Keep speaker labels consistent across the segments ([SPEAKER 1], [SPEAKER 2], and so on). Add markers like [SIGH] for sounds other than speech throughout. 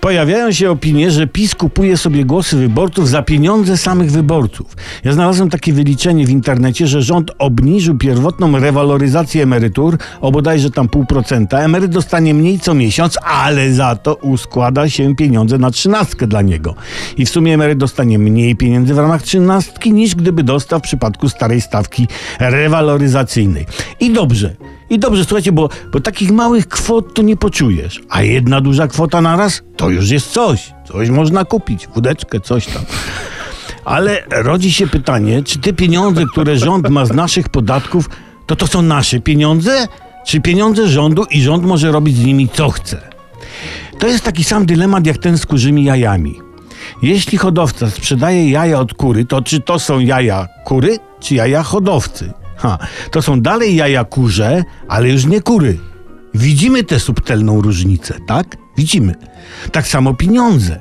[SPEAKER 1] Pojawiają się opinie, że PiS kupuje sobie głosy wyborców za pieniądze samych wyborców. Ja znalazłem takie wyliczenie w internecie, że rząd obniżył pierwotną rewaloryzację emerytur o bodajże tam pół procenta. Emeryt dostanie mniej co miesiąc, ale za to uskłada się pieniądze na trzynastkę dla niego. I w sumie emeryt dostanie mniej pieniędzy w ramach trzynastki niż gdyby dostał w przypadku starej stawki rewaloryzacyjnej. I dobrze. I dobrze, słuchajcie, bo, bo takich małych kwot to nie poczujesz. A jedna duża kwota na raz to już jest coś. Coś można kupić, wódeczkę, coś tam. Ale rodzi się pytanie, czy te pieniądze, które rząd ma z naszych podatków, to to są nasze pieniądze? Czy pieniądze rządu i rząd może robić z nimi co chce? To jest taki sam dylemat jak ten z kurzymi jajami. Jeśli hodowca sprzedaje jaja od kury, to czy to są jaja kury, czy jaja hodowcy? Ha, to są dalej jaja kurze, ale już nie kury. Widzimy tę subtelną różnicę, tak? Widzimy. Tak samo pieniądze,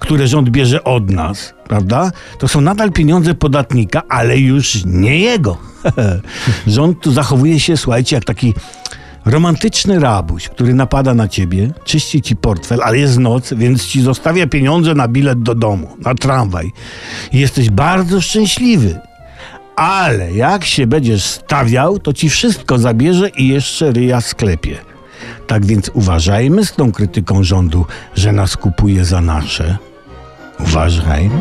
[SPEAKER 1] które rząd bierze od nas, prawda? To są nadal pieniądze podatnika, ale już nie jego. [LAUGHS] rząd tu zachowuje się, słuchajcie, jak taki romantyczny rabuś, który napada na ciebie, czyści ci portfel, ale jest noc, więc ci zostawia pieniądze na bilet do domu, na tramwaj. I jesteś bardzo szczęśliwy. Ale jak się będziesz stawiał, to ci wszystko zabierze i jeszcze ryja sklepie. Tak więc uważajmy z tą krytyką rządu, że nas kupuje za nasze. Uważajmy.